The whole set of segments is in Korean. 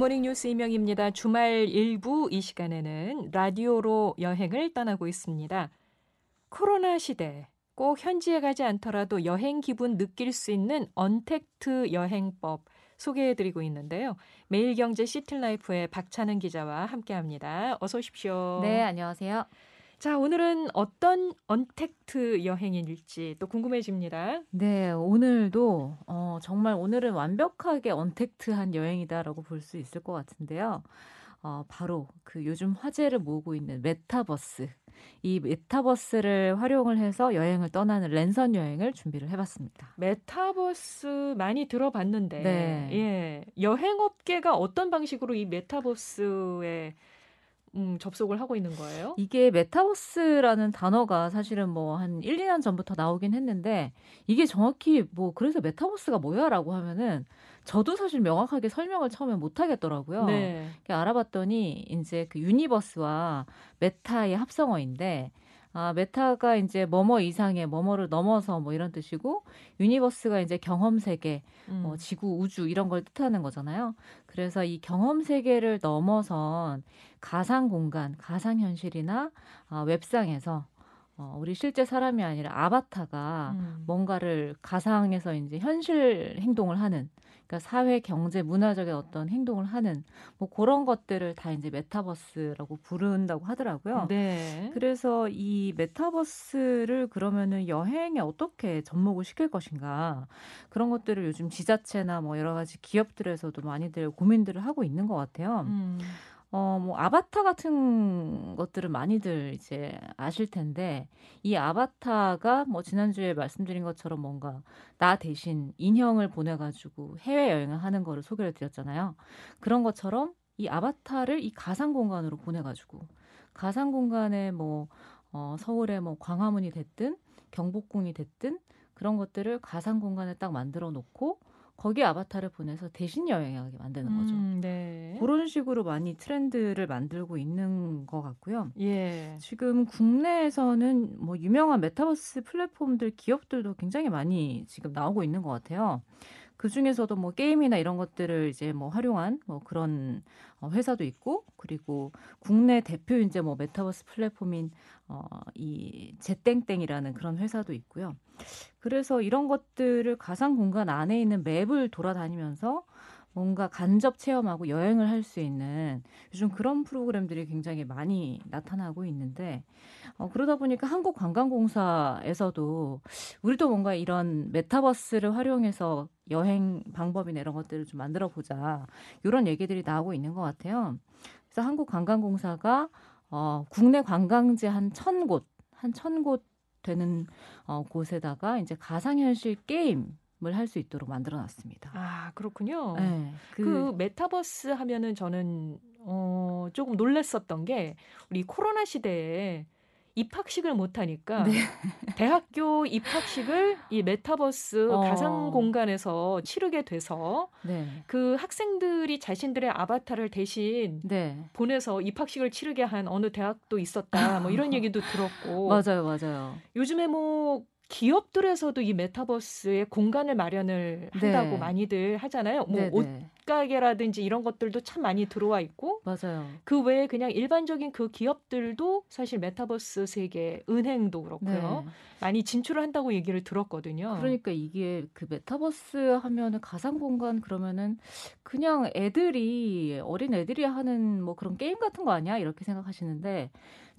굿모닝 뉴스 이명입니다. 주말 1부 이 시간에는 라디오로 여행을 떠나고 있습니다. 코로나 시대 꼭 현지에 가지 않더라도 여행 기분 느낄 수 있는 언택트 여행법 소개해드리고 있는데요. 매일경제 시티라이프의 박찬은 기자와 함께합니다. 어서 오십시오. 네, 안녕하세요. 자, 오늘은 어떤 언택트 여행일지 또 궁금해집니다. 네, 오늘도 어, 정말 오늘은 완벽하게 언택트한 여행이다라고 볼 수 있을 것 같은데요. 어, 바로 그 요즘 화제를 모으고 있는 메타버스. 이 메타버스를 활용을 해서 여행을 떠나는 랜선 여행을 준비를 해봤습니다. 메타버스 많이 들어봤는데, 네. 예, 여행업계가 어떤 방식으로 이 메타버스에 음, 접속을 하고 있는 거예요? 이게 메타버스라는 단어가 사실은 뭐 한 1, 2년 전부터 나오긴 했는데 이게 정확히 뭐 그래서 메타버스가 뭐야라고 하면은 저도 사실 명확하게 설명을 처음에 못 하겠더라고요. 네. 알아봤더니 이제 그 universe와 meta의 합성어인데 아, meta가 이제 뭐뭐 이상의 뭐뭐를 넘어서 뭐 이런 뜻이고 universe가 이제 경험 세계, 뭐 음. 뭐 지구, 우주 이런 걸 뜻하는 거잖아요. 그래서 이 경험 세계를 넘어선 가상 공간, 가상 현실이나 아, 웹상에서 어, 우리 실제 사람이 아니라 아바타가 음. 뭔가를 가상에서 이제 현실 행동을 하는 그러니까 사회, 경제, 문화적인 어떤 행동을 하는 뭐 그런 것들을 다 이제 메타버스라고 부른다고 하더라고요. 네. 그래서 이 메타버스를 그러면은 여행에 어떻게 접목을 시킬 것인가 그런 것들을 요즘 지자체나 뭐 여러 가지 기업들에서도 많이들 고민들을 하고 있는 것 같아요. 음. 어, 뭐, 아바타 같은 것들을 많이들 이제 아실 텐데, 이 아바타가 뭐, 지난주에 말씀드린 것처럼 뭔가, 나 대신 인형을 보내가지고 해외여행을 하는 거를 소개를 드렸잖아요. 그런 것처럼 이 아바타를 이 가상 공간으로 보내가지고, 가상 공간에 뭐, 어, 서울에 뭐, 광화문이 됐든, 경복궁이 됐든, 그런 것들을 가상 공간에 딱 만들어 놓고, 거기 아바타를 보내서 대신 여행하게 만드는 거죠. 음, 네. 그런 식으로 많이 트렌드를 만들고 있는 것 같고요. 예. 지금 국내에서는 뭐 유명한 메타버스 플랫폼들 기업들도 굉장히 많이 지금 나오고 있는 것 같아요. 그 중에서도 뭐 게임이나 이런 것들을 이제 뭐 활용한 뭐 그런 어, 회사도 있고 그리고 국내 대표 이제 뭐 메타버스 플랫폼인 어이 제땡땡이라는 그런 회사도 있고요. 그래서 이런 것들을 가상 공간 안에 있는 맵을 돌아다니면서 뭔가 간접 체험하고 여행을 할 수 있는 요즘 그런 프로그램들이 굉장히 많이 나타나고 있는데 어, 그러다 보니까 한국관광공사에서도 우리도 뭔가 이런 메타버스를 활용해서 여행 방법이나 이런 것들을 좀 만들어 보자 이런 얘기들이 나오고 있는 것 같아요. 그래서 한국관광공사가 어, 국내 관광지 한 천 곳, 한 천 곳 되는 어, 곳에다가 이제 가상현실 게임 을 할 수 있도록 만들어 놨습니다. 아, 그렇군요. 네, 그, 그 메타버스 하면은 저는 어, 조금 놀랐었던 게 우리 코로나 시대에 입학식을 못 하니까 네. 대학교 입학식을 이 메타버스 어. 가상 공간에서 치르게 돼서 네. 그 학생들이 자신들의 아바타를 대신 네. 보내서 입학식을 치르게 한 어느 대학도 있었다. 뭐 이런 얘기도 들었고 맞아요, 맞아요. 요즘에 뭐 기업들에서도 이 메타버스에 공간을 마련을 한다고 네. 많이들 하잖아요. 뭐 옷가게라든지 이런 것들도 참 많이 들어와 있고 맞아요. 그 외에 그냥 일반적인 그 기업들도 사실 메타버스 세계 은행도 그렇고요. 네. 많이 진출을 한다고 얘기를 들었거든요. 그러니까 이게 그 메타버스 하면은 가상 공간 그러면은 그냥 애들이 어린 애들이 하는 뭐 그런 게임 같은 거 아니야? 이렇게 생각하시는데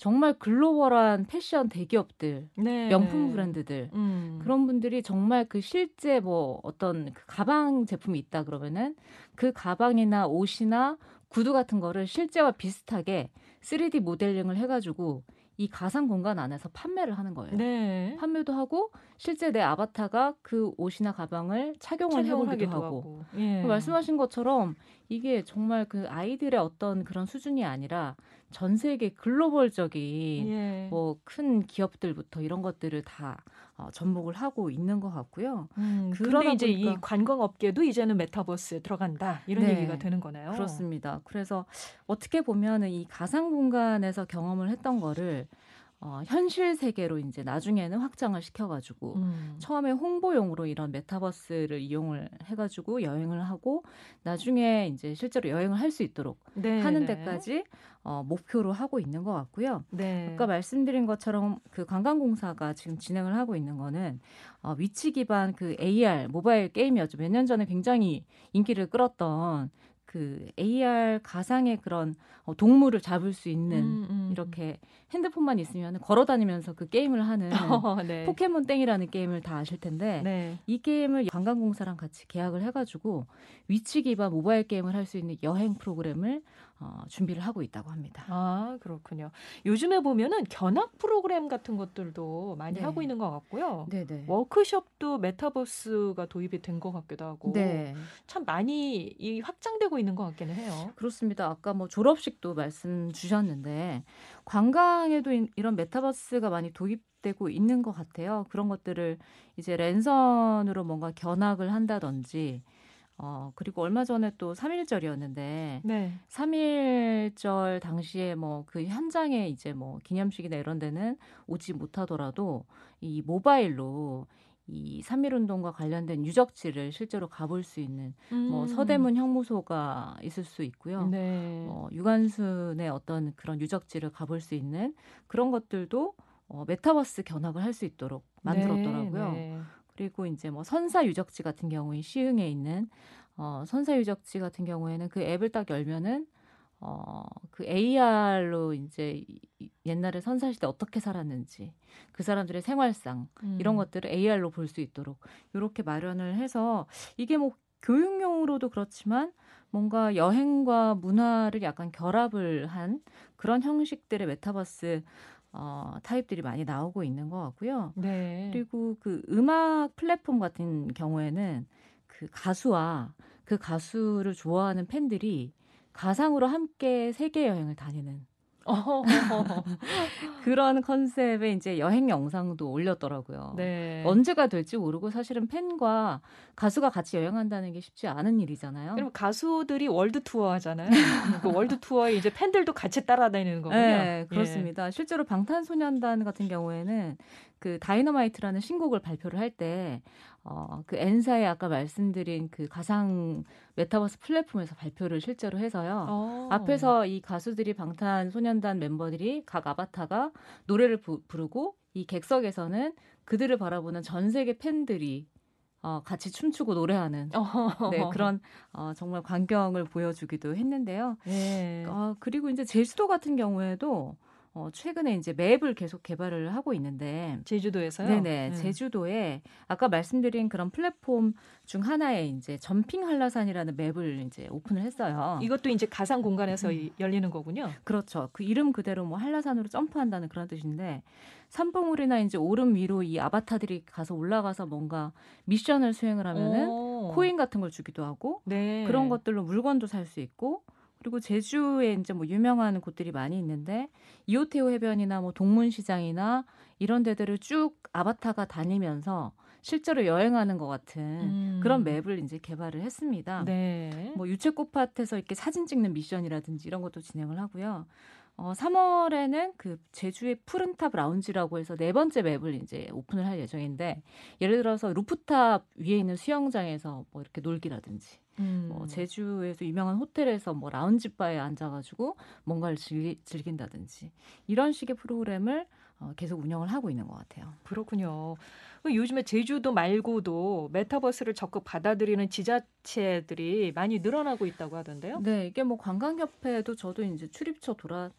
정말 글로벌한 패션 대기업들, 네. 명품 브랜드들 음. 그런 분들이 정말 그 실제 뭐 어떤 그 가방 제품이 있다 그러면은 그 가방이나 옷이나 구두 같은 거를 실제와 비슷하게 3D 모델링을 해가지고 이 가상 공간 안에서 판매를 하는 거예요. 네. 판매도 하고 실제 내 아바타가 그 옷이나 가방을 착용을 해보기도 하고. 하고. 예. 말씀하신 것처럼 이게 정말 그 아이들의 어떤 그런 수준이 아니라 전 세계 글로벌적인 예. 뭐큰 기업들부터 이런 것들을 다 어, 접목을 하고 있는 것 같고요. 음, 그런데 이제 이 관광업계도 이제는 메타버스에 들어간다 이런 네, 얘기가 되는 거네요. 그렇습니다. 그래서 어떻게 보면은 이 가상 공간에서 경험을 했던 거를 어, 현실 세계로 이제 나중에는 확장을 시켜가지고 음. 처음에 홍보용으로 이런 메타버스를 이용을 해가지고 여행을 하고 나중에 이제 실제로 여행을 할 수 있도록 네, 하는 네. 데까지 어, 목표로 하고 있는 것 같고요. 네. 아까 말씀드린 것처럼 그 관광공사가 지금 진행을 하고 있는 거는 어, 위치 기반 그 AR 모바일 게임이었죠. 몇 년 전에 굉장히 인기를 끌었던 그 AR 가상의 그런 어, 동물을 잡을 수 있는 음, 음. 이렇게 핸드폰만 있으면 걸어 다니면서 그 게임을 하는 어, 네. 포켓몬 땡이라는 게임을 다 아실 텐데 네. 이 게임을 관광공사랑 같이 계약을 해가지고 위치 기반 모바일 게임을 할 수 있는 여행 프로그램을 어, 준비를 하고 있다고 합니다. 아 그렇군요. 요즘에 보면은 견학 프로그램 같은 것들도 많이 네. 하고 있는 것 같고요. 네네. 네. 워크숍도 메타버스가 도입이 된 것 같기도 하고 네. 참 많이 이 확장되고 있는 것 같기는 해요. 그렇습니다. 아까 뭐 졸업식도 말씀 주셨는데 관광에도 이런 메타버스가 많이 도입되고 있는 것 같아요. 그런 것들을 이제 랜선으로 뭔가 견학을 한다든지 어, 그리고 얼마 전에 또 3일절이었는데, 네. 3일절 당시에 뭐 그 현장에 이제 뭐 기념식이나 이런 데는 오지 못하더라도 이 모바일로 이3.1 운동과 관련된 유적지를 실제로 가볼 수 있는 뭐 음. 뭐 서대문 형무소가 있을 수 있고요. 네. 어, 유관순의 어떤 그런 유적지를 가볼 수 있는 그런 것들도 어, 메타버스 견학을 할 수 있도록 만들었더라고요. 네, 네. 그리고 이제 뭐 선사 유적지 같은 경우에 시흥에 있는 어, 선사 유적지 같은 경우에는 그 앱을 딱 열면은 어, 그 AR로 이제 옛날에 선사시대 어떻게 살았는지 그 사람들의 생활상 음. 이런 것들을 AR로 볼 수 있도록 이렇게 마련을 해서 이게 뭐 교육용으로도 그렇지만 뭔가 여행과 문화를 약간 결합을 한 그런 형식들의 메타버스 어, 타입들이 많이 나오고 있는 것 같고요. 네. 그리고 그 음악 플랫폼 같은 경우에는 그 가수와 그 가수를 좋아하는 팬들이 가상으로 함께 세계 여행을 다니는 그런 컨셉의 이제 여행 영상도 올렸더라고요. 네. 언제가 될지 모르고 사실은 팬과 가수가 같이 여행한다는 게 쉽지 않은 일이잖아요. 그럼 가수들이 월드 투어 하잖아요. 그 월드 투어에 이제 팬들도 같이 따라다니는 거군요. 네, 예. 그렇습니다. 예. 실제로 방탄소년단 같은 경우에는 그 다이너마이트라는 신곡을 발표를 할 때 어, 그 N사의 아까 말씀드린 그 가상 메타버스 플랫폼에서 발표를 실제로 해서요. 오. 어. 앞에서 이 가수들이 방탄소년단 멤버들이 각 아바타가 노래를 부, 부르고 이 객석에서는 그들을 바라보는 전 세계 팬들이 어, 같이 춤추고 노래하는 네, 그런 어, 정말 광경을 보여주기도 했는데요. 네. 어, 그리고 이제 제주도 같은 경우에도 어, 최근에 이제 맵을 계속 개발을 하고 있는데 제주도에서요? 네네 음. 제주도에 아까 말씀드린 그런 플랫폼 중 하나에 이제 점핑 한라산이라는 맵을 이제 오픈을 했어요. 이것도 이제 가상 공간에서 음. 열리는 거군요. 그렇죠. 그 이름 그대로 뭐 한라산으로 점프한다는 그런 뜻인데 산봉우리나 이제 오름 위로 이 아바타들이 가서 올라가서 뭔가 미션을 수행을 하면은 오. 코인 같은 걸 주기도 하고 네. 그런 것들로 물건도 살 수 있고 그리고 제주에 이제 뭐 유명한 곳들이 많이 있는데 이오테오 해변이나 뭐 동문시장이나 이런 데들을 쭉 아바타가 다니면서 실제로 여행하는 것 같은 음. 그런 맵을 이제 개발을 했습니다. 네. 뭐 유채꽃밭에서 이렇게 사진 찍는 미션이라든지 이런 것도 진행을 하고요. 어, 3월에는 그 제주의 루프탑 라운지라고 해서 네 번째 맵을 이제 오픈을 할 예정인데 예를 들어서 루프탑 위에 있는 수영장에서 뭐 이렇게 놀기라든지 음. 뭐 제주에서 유명한 호텔에서 뭐 라운지 바에 앉아가지고 뭔가를 즐기, 즐긴다든지 이런 식의 프로그램을 어, 계속 운영을 하고 있는 것 같아요. 그렇군요. 그 요즘에 제주도 말고도 메타버스를 적극 받아들이는 지자체들이 많이 늘어나고 있다고 하던데요. 네, 이게 뭐 관광협회도 저도 이제 출입처 돌아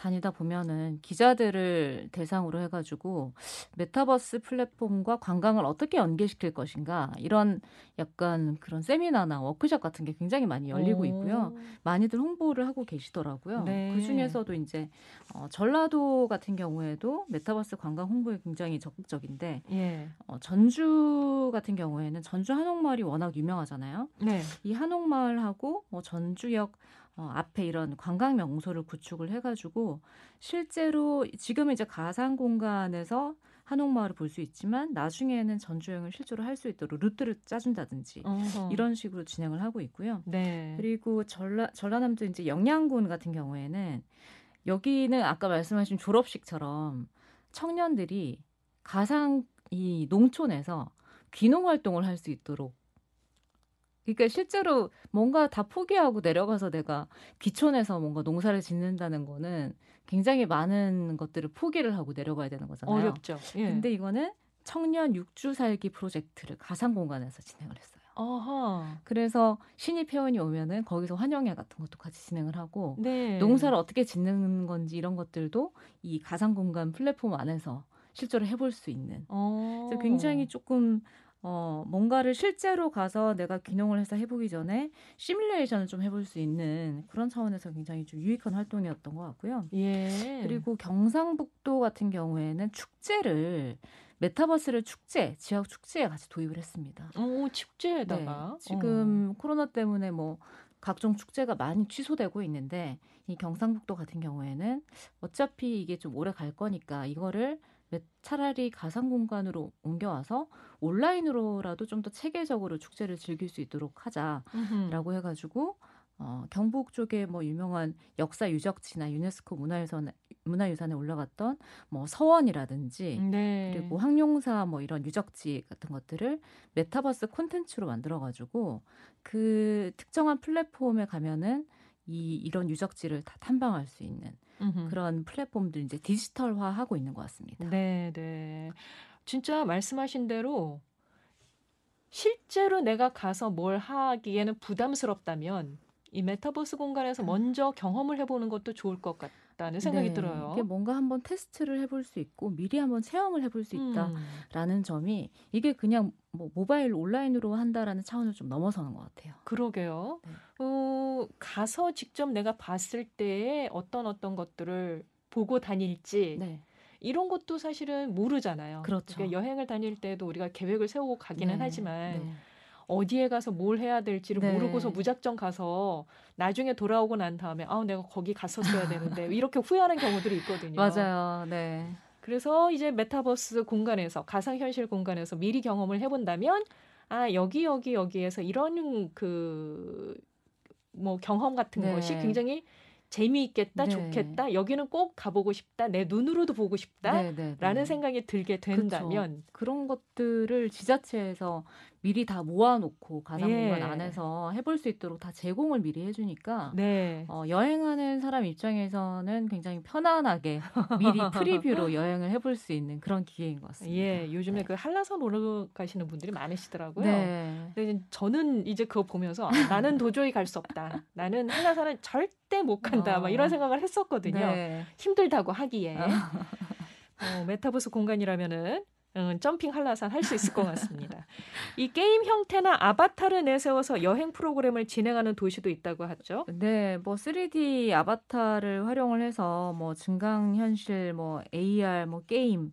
다니다 보면은 기자들을 대상으로 해가지고 메타버스 플랫폼과 관광을 어떻게 연계시킬 것인가 이런 약간 그런 세미나나 워크숍 같은 게 굉장히 많이 열리고 있고요. 많이들 홍보를 하고 계시더라고요. 네. 그 중에서도 이제 어, 전라도 같은 경우에도 메타버스 관광 홍보에 굉장히 적극적인데 예. 어, 전주 같은 경우에는 전주 한옥마을이 워낙 유명하잖아요. 네. 이 한옥마을하고 뭐 전주역 어, 앞에 이런 관광 명소를 구축을 해가지고 실제로 지금 이제 가상 공간에서 한옥마을을 볼 수 있지만 나중에는 전주여행을 실제로 할 수 있도록 루트를 짜준다든지 어허. 이런 식으로 진행을 하고 있고요. 네. 그리고 전라 전라남도 이제 영양군 같은 경우에는 여기는 아까 말씀하신 졸업식처럼 청년들이 가상 이 농촌에서 귀농 활동을 할 수 있도록 그러니까 실제로 뭔가 다 포기하고 내려가서 내가 귀촌에서 뭔가 농사를 짓는다는 거는 굉장히 많은 것들을 포기를 하고 내려가야 되는 거잖아요. 어렵죠. 예. 근데 이거는 청년 육주 살기 프로젝트를 가상 공간에서 진행을 했어요. 어허. 그래서 신입 회원이 오면은 거기서 환영회 같은 것도 같이 진행을 하고 네. 농사를 어떻게 짓는 건지 이런 것들도 이 가상 공간 플랫폼 안에서 실제로 해볼 수 있는. 어. 그래서 굉장히 조금 어, 뭔가를 실제로 가서 내가 귀농을 해서 해보기 전에 시뮬레이션을 좀 해볼 수 있는 그런 차원에서 굉장히 좀 유익한 활동이었던 것 같고요. 예. 그리고 경상북도 같은 경우에는 축제를 메타버스를 축제, 지역 축제에 같이 도입을 했습니다. 오, 축제에다가 네, 지금 어. 코로나 때문에 뭐 각종 축제가 많이 취소되고 있는데 이 경상북도 같은 경우에는 어차피 이게 좀 오래 갈 거니까 이거를 차라리 가상 공간으로 옮겨와서 온라인으로라도 좀 더 체계적으로 축제를 즐길 수 있도록 하자라고 해가지고 어, 경북 쪽에 뭐 유명한 역사 유적지나 유네스코 문화유산 문화유산에 올라갔던 뭐 서원이라든지 네. 그리고 항룡사 뭐 이런 유적지 같은 것들을 메타버스 콘텐츠로 만들어가지고 그 특정한 플랫폼에 가면은 이 이런 유적지를 다 탐방할 수 있는 음흠. 그런 플랫폼들 이제 디지털화하고 있는 것 같습니다. 네, 네. 진짜 말씀하신 대로 실제로 내가 가서 뭘 하기에는 부담스럽다면 이 메타버스 공간에서 먼저 경험을 해보는 것도 좋을 것 같다는 생각이 네, 들어요. 이게 뭔가 한번 테스트를 해볼 수 있고 미리 한번 체험을 해볼 수 음. 있다라는 점이 이게 그냥 뭐 모바일 온라인으로 한다라는 차원을 좀 넘어서는 것 같아요. 그러게요. 네. 어, 가서 직접 내가 봤을 때에 어떤 어떤 것들을 보고 다닐지 네, 이런 것도 사실은 모르잖아요. 그렇죠. 그러니까 여행을 다닐 때도 우리가 계획을 세우고 가기는 네, 하지만 네. 어디에 가서 뭘 해야 될지를 네. 모르고서 무작정 가서 나중에 돌아오고 난 다음에 아 내가 거기 갔었어야 되는데 이렇게 후회하는 경우들이 있거든요. 맞아요. 네. 그래서 이제 메타버스 공간에서 가상현실 공간에서 미리 경험을 해본다면 아 여기 여기 여기에서 이런 그 뭐 경험 같은 네. 것이 굉장히 재미있겠다 네. 좋겠다 여기는 꼭 가보고 싶다 내 눈으로도 보고 싶다라는 네, 네, 네. 생각이 들게 된다면 그런 것들을 지자체에서 미리 다 모아놓고 가상공간 예. 안에서 해볼 수 있도록 다 제공을 미리 해주니까 네 어, 여행하는 사람 입장에서는 굉장히 편안하게 미리 프리뷰로 여행을 해볼 수 있는 그런 기회인 것 같습니다. 예, 요즘에 네. 그 한라산 올라가시는 분들이 많으시더라고요. 네. 근데 저는 이제 그거 보면서 아, 나는 도저히 갈 수 없다. 나는 한라산은 절대 못 간다. 어. 막 이런 생각을 했었거든요. 네. 힘들다고 하기에 어, 메타버스 공간이라면은 음, jumping 한라산 할 수 있을 것 같습니다. 이 게임 형태나 아바타를 내세워서 여행 프로그램을 진행하는 도시도 있다고 하죠. 네, 뭐 3D 아바타를 활용을 해서 뭐 증강 현실, 뭐 AR, 뭐 게임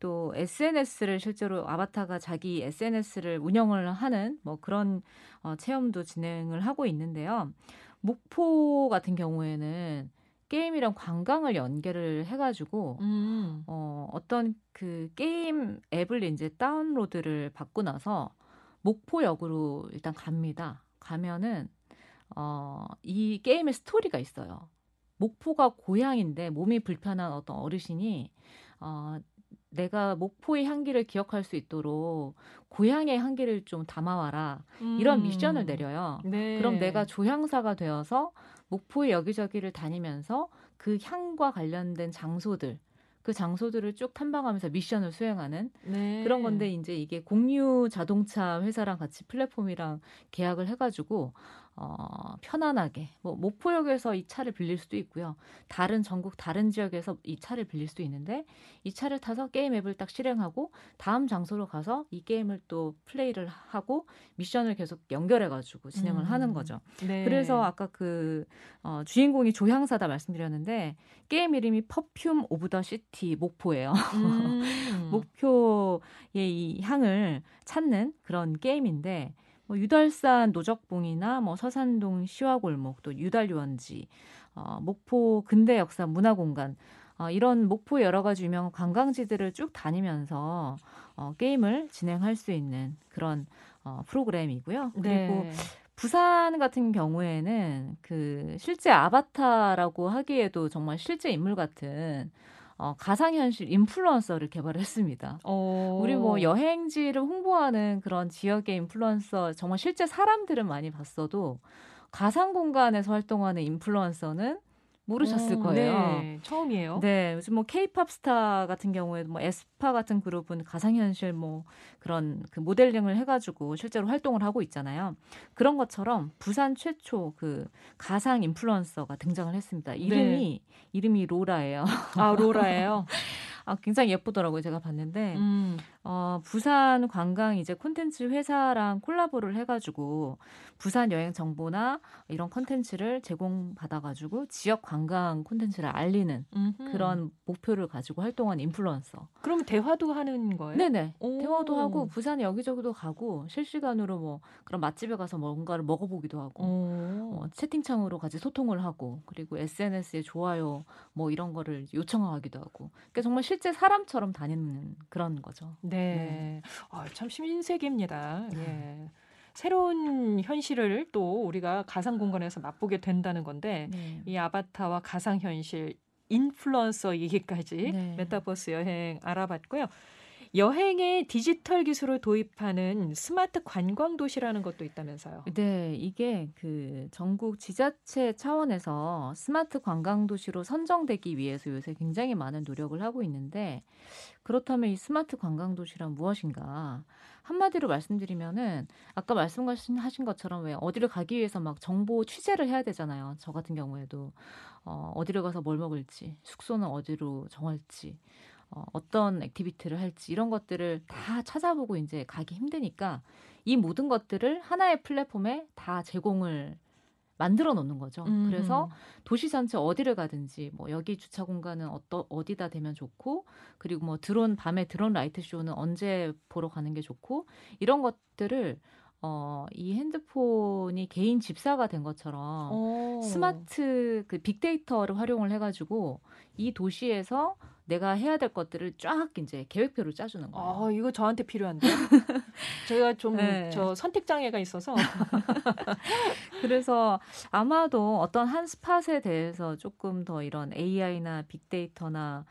또 SNS를 실제로 아바타가 자기 SNS를 운영을 하는 뭐 그런 어, 체험도 진행을 하고 있는데요. 목포 같은 경우에는 게임이랑 관광을 연계를 해가지고 음. 어, 어떤 그 게임 앱을 이제 다운로드를 받고 나서 목포역으로 일단 갑니다. 가면은 어, 이 게임의 스토리가 있어요. 목포가 고향인데 몸이 불편한 어떤 어르신이 어, 내가 목포의 향기를 기억할 수 있도록 고향의 향기를 좀 담아와라 이런 음. 미션을 내려요. 네. 그럼 내가 조향사가 되어서 목포의 여기저기를 다니면서 그 향과 관련된 장소들, 그 장소들을 쭉 탐방하면서 미션을 수행하는 네. 그런 건데 이제 이게 공유 자동차 회사랑 같이 플랫폼이랑 계약을 해가지고 어, 편안하게 뭐 목포역에서 이 차를 빌릴 수도 있고요. 다른 전국 다른 지역에서 이 차를 빌릴 수도 있는데 이 차를 타서 게임 앱을 딱 실행하고 다음 장소로 가서 이 게임을 또 플레이를 하고 미션을 계속 연결해 가지고 진행을 음. 하는 거죠. 네. 그래서 아까 그 어, 주인공이 조향사다 말씀드렸는데 게임 이름이 Perfume of the City 목포예요. 음. 목포의 이 향을 찾는 그런 게임인데 뭐 유달산 노적봉이나 뭐 서산동 시화골목 또 유달유원지 어, 목포 근대 역사 문화공간 어, 이런 목포 여러 가지 유명한 관광지들을 쭉 다니면서 어, 게임을 진행할 수 있는 그런 어, 프로그램이고요. 그리고 네. 부산 같은 경우에는 그 실제 아바타라고 하기에도 정말 실제 인물 같은 어, 가상현실 인플루언서를 개발했습니다. 오. 우리 뭐 여행지를 홍보하는 그런 지역의 인플루언서 정말 실제 사람들은 많이 봤어도 가상 공간에서 활동하는 인플루언서는 모르셨을 오, 거예요. 네, 처음이에요. 네, 요즘 뭐 케이팝 스타 같은 경우에도 뭐 에스파 같은 그룹은 가상현실 뭐 그런 그 모델링을 해가지고 실제로 활동을 하고 있잖아요. 그런 것처럼 부산 최초 그 가상 인플루언서가 등장을 했습니다. 이름이 네. 이름이 로라예요. 아 로라예요. 아, 굉장히 예쁘더라고요. 제가 봤는데. 음. 어, 부산 관광 이제 콘텐츠 회사랑 콜라보를 해가지고 부산 여행 정보나 이런 콘텐츠를 제공받아가지고 지역 관광 콘텐츠를 알리는 음흠. 그런 목표를 가지고 활동한 인플루언서. 그럼 대화도 하는 거예요? 네네. 오. 대화도 하고 부산 여기저기도 가고 실시간으로 뭐 그런 맛집에 가서 뭔가를 먹어보기도 하고 어, 채팅창으로 같이 소통을 하고 그리고 SNS에 좋아요 뭐 이런 거를 요청하기도 하고. 그러니까 정말 실제 사람처럼 다니는 그런 거죠. 네. 네. 아, 참 신세계입니다. 예. 네. 새로운 현실을 또 우리가 가상 공간에서 맛보게 된다는 건데 네. 이 아바타와 가상 현실 인플루언서 얘기까지 네. 메타버스 여행 알아봤고요. 여행에 디지털 기술을 도입하는 스마트 관광 도시라는 것도 있다면서요. 네, 이게 그 전국 지자체 차원에서 스마트 관광 도시로 선정되기 위해서 요새 굉장히 많은 노력을 하고 있는데 그렇다면 이 스마트 관광 도시란 무엇인가? 한마디로 말씀드리면은 아까 말씀하신 것처럼 왜 어디를 가기 위해서 막 정보 취재를 해야 되잖아요. 저 같은 경우에도 어, 어디를 가서 뭘 먹을지, 숙소는 어디로 정할지, 어, 어떤 activity를 할지 이런 것들을 다 찾아보고 이제 가기 힘드니까 이 모든 것들을 하나의 플랫폼에 다 제공을 만들어 놓는 거죠. 음. 그래서 도시 전체 어디를 가든지 뭐 여기 주차 공간은 어떠, 어디다 대면 좋고 그리고 뭐 드론 밤에 드론 라이트 쇼는 언제 보러 가는 게 좋고 이런 것들을 어, 이 핸드폰이 개인 집사가 된 것처럼 오. 스마트 그 빅데이터를 활용을 해가지고 이 도시에서 내가 해야 될 것들을 쫙 이제 계획표를 짜주는 거예요. 아, 이거 저한테 필요한데. 제가 좀저 네. 선택 장애가 있어서. 그래서 아마도 어떤 한 스팟에 대해서 조금 더 이런 AI나 빅데이터나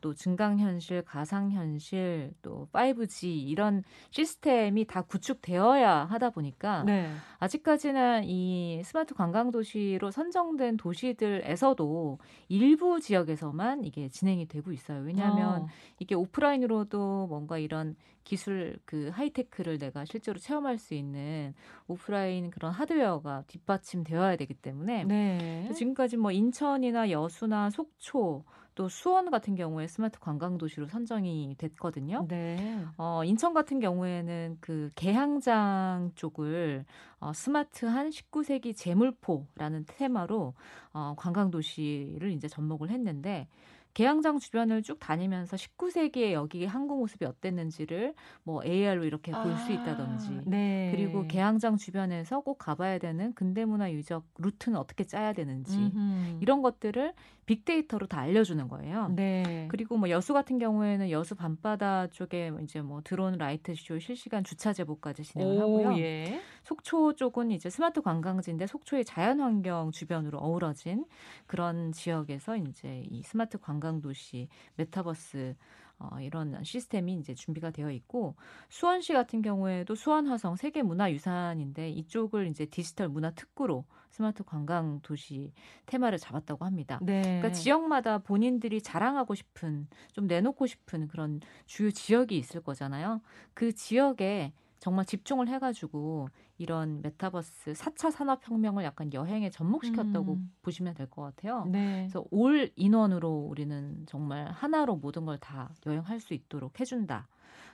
또 증강현실, 가상현실, 또 5G 이런 시스템이 다 구축되어야 하다 보니까 네. 아직까지는 이 스마트 관광 도시로 선정된 도시들에서도 일부 지역에서만 이게 진행이 되고 있어요. 왜냐하면 어. 이게 오프라인으로도 뭔가 이런 기술 그 하이테크를 내가 실제로 체험할 수 있는 오프라인 그런 하드웨어가 뒷받침되어야 되기 때문에 네. 지금까지 뭐 인천이나 여수나 속초 또 수원 같은 경우에 스마트 관광 도시로 선정이 됐거든요. 네. 어, 인천 같은 경우에는 그 개항장 쪽을 어, 스마트한 19세기 재물포라는 테마로 어, 관광 도시를 이제 접목을 했는데 개항장 주변을 쭉 다니면서 19세기에 여기 항구 모습이 어땠는지를 뭐 AR로 이렇게 아, 볼수 있다든지 네. 그리고 개항장 주변에서 꼭 가봐야 되는 근대 문화 유적 루트는 어떻게 짜야 되는지 음흠. 이런 것들을 빅데이터로 다 알려주는 거예요. 네. 그리고 뭐 여수 같은 경우에는 여수 밤바다 쪽에 이제 뭐 드론 라이트 쇼 실시간 주차 제보까지 진행을 하고요. 예. 속초 쪽은 이제 스마트 관광지인데 속초의 자연환경 주변으로 어우러진 그런 지역에서 이제 이 스마트 관광 도시 메타버스 어, 이런 시스템이 이제 준비가 되어 있고 수원시 같은 경우에도 수원화성 세계 문화유산인데 이쪽을 이제 디지털 문화 특구로 스마트 관광 도시 테마를 잡았다고 합니다. 네. 그러니까 지역마다 본인들이 자랑하고 싶은 좀 내놓고 싶은 그런 주요 지역이 있을 거잖아요. 그 지역에 정말 집중을 해가지고 이런 메타버스 4차 산업혁명을 약간 여행에 접목시켰다고 음. 보시면 될 것 같아요. 네. 그래서 올 인원으로 우리는 정말 하나로 모든 걸 다 여행할 수 있도록 해준다.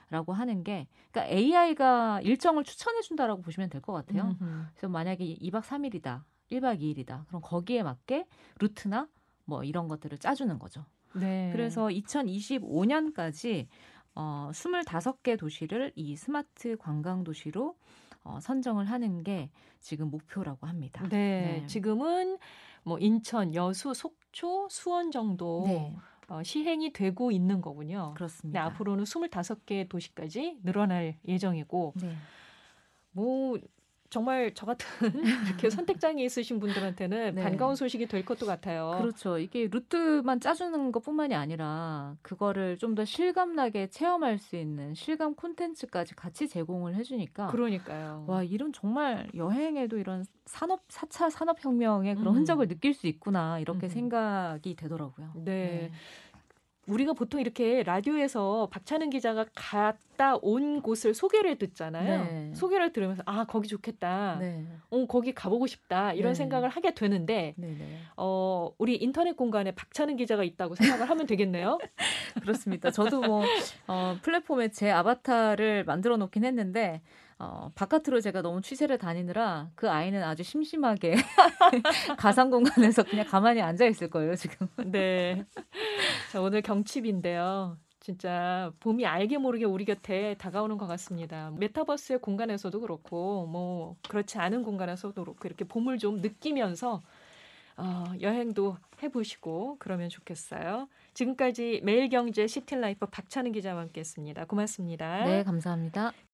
라고 하는 게 그러니까 AI가 일정을 추천해 준다라고 보시면 될 것 같아요. 음흠. 그래서 만약에 2박 3일이다. 1박 2일이다. 그럼 거기에 맞게 루트나 뭐 이런 것들을 짜주는 거죠. 네. 그래서 2025년까지 어, 25개 도시를 이 스마트 관광 도시로 어, 선정을 하는 게 지금 목표라고 합니다. 네, 네. 지금은 뭐 인천, 여수, 속초, 수원 정도 네. 어, 시행이 되고 있는 거군요. 그렇습니다. 네, 앞으로는 25개 도시까지 늘어날 예정이고 네. 뭐 정말 저 같은 이렇게 선택장애 있으신 분들한테는 네. 반가운 소식이 될 것도 같아요. 그렇죠. 이게 루트만 짜주는 것뿐만이 아니라 그거를 좀 더 실감나게 체험할 수 있는 실감 콘텐츠까지 같이 제공을 해주니까 그러니까요. 와 이런 정말 여행에도 이런 산업 4차 산업혁명의 그런 음. 흔적을 느낄 수 있구나 이렇게 음. 생각이 되더라고요. 네. 우리가 보통 이렇게 라디오에서 박찬은 기자가 갔다 온 곳을 소개를 듣잖아요. 네. 소개를 들으면서 아 거기 좋겠다. 네. 어 거기 가보고 싶다 이런 네. 생각을 하게 되는데 네, 네. 어 우리 인터넷 공간에 박찬은 기자가 있다고 생각을 하면 되겠네요. 그렇습니다. 저도 뭐 어, 플랫폼에 제 아바타를 만들어 놓긴 했는데 어, 바깥으로 제가 너무 취재를 다니느라 그 아이는 아주 심심하게 가상 공간에서 그냥 가만히 앉아 있을 거예요 지금. 네. 자 오늘 경칩인데요. 진짜 봄이 알게 모르게 우리 곁에 다가오는 것 같습니다. 메타버스의 공간에서도 그렇고 뭐 그렇지 않은 공간에서도 그렇고 이렇게 봄을 좀 느끼면서 어, 여행도 해보시고 그러면 좋겠어요. 지금까지 매일경제 시티라이프 박찬은 기자와 함께했습니다. 고맙습니다. 네, 감사합니다.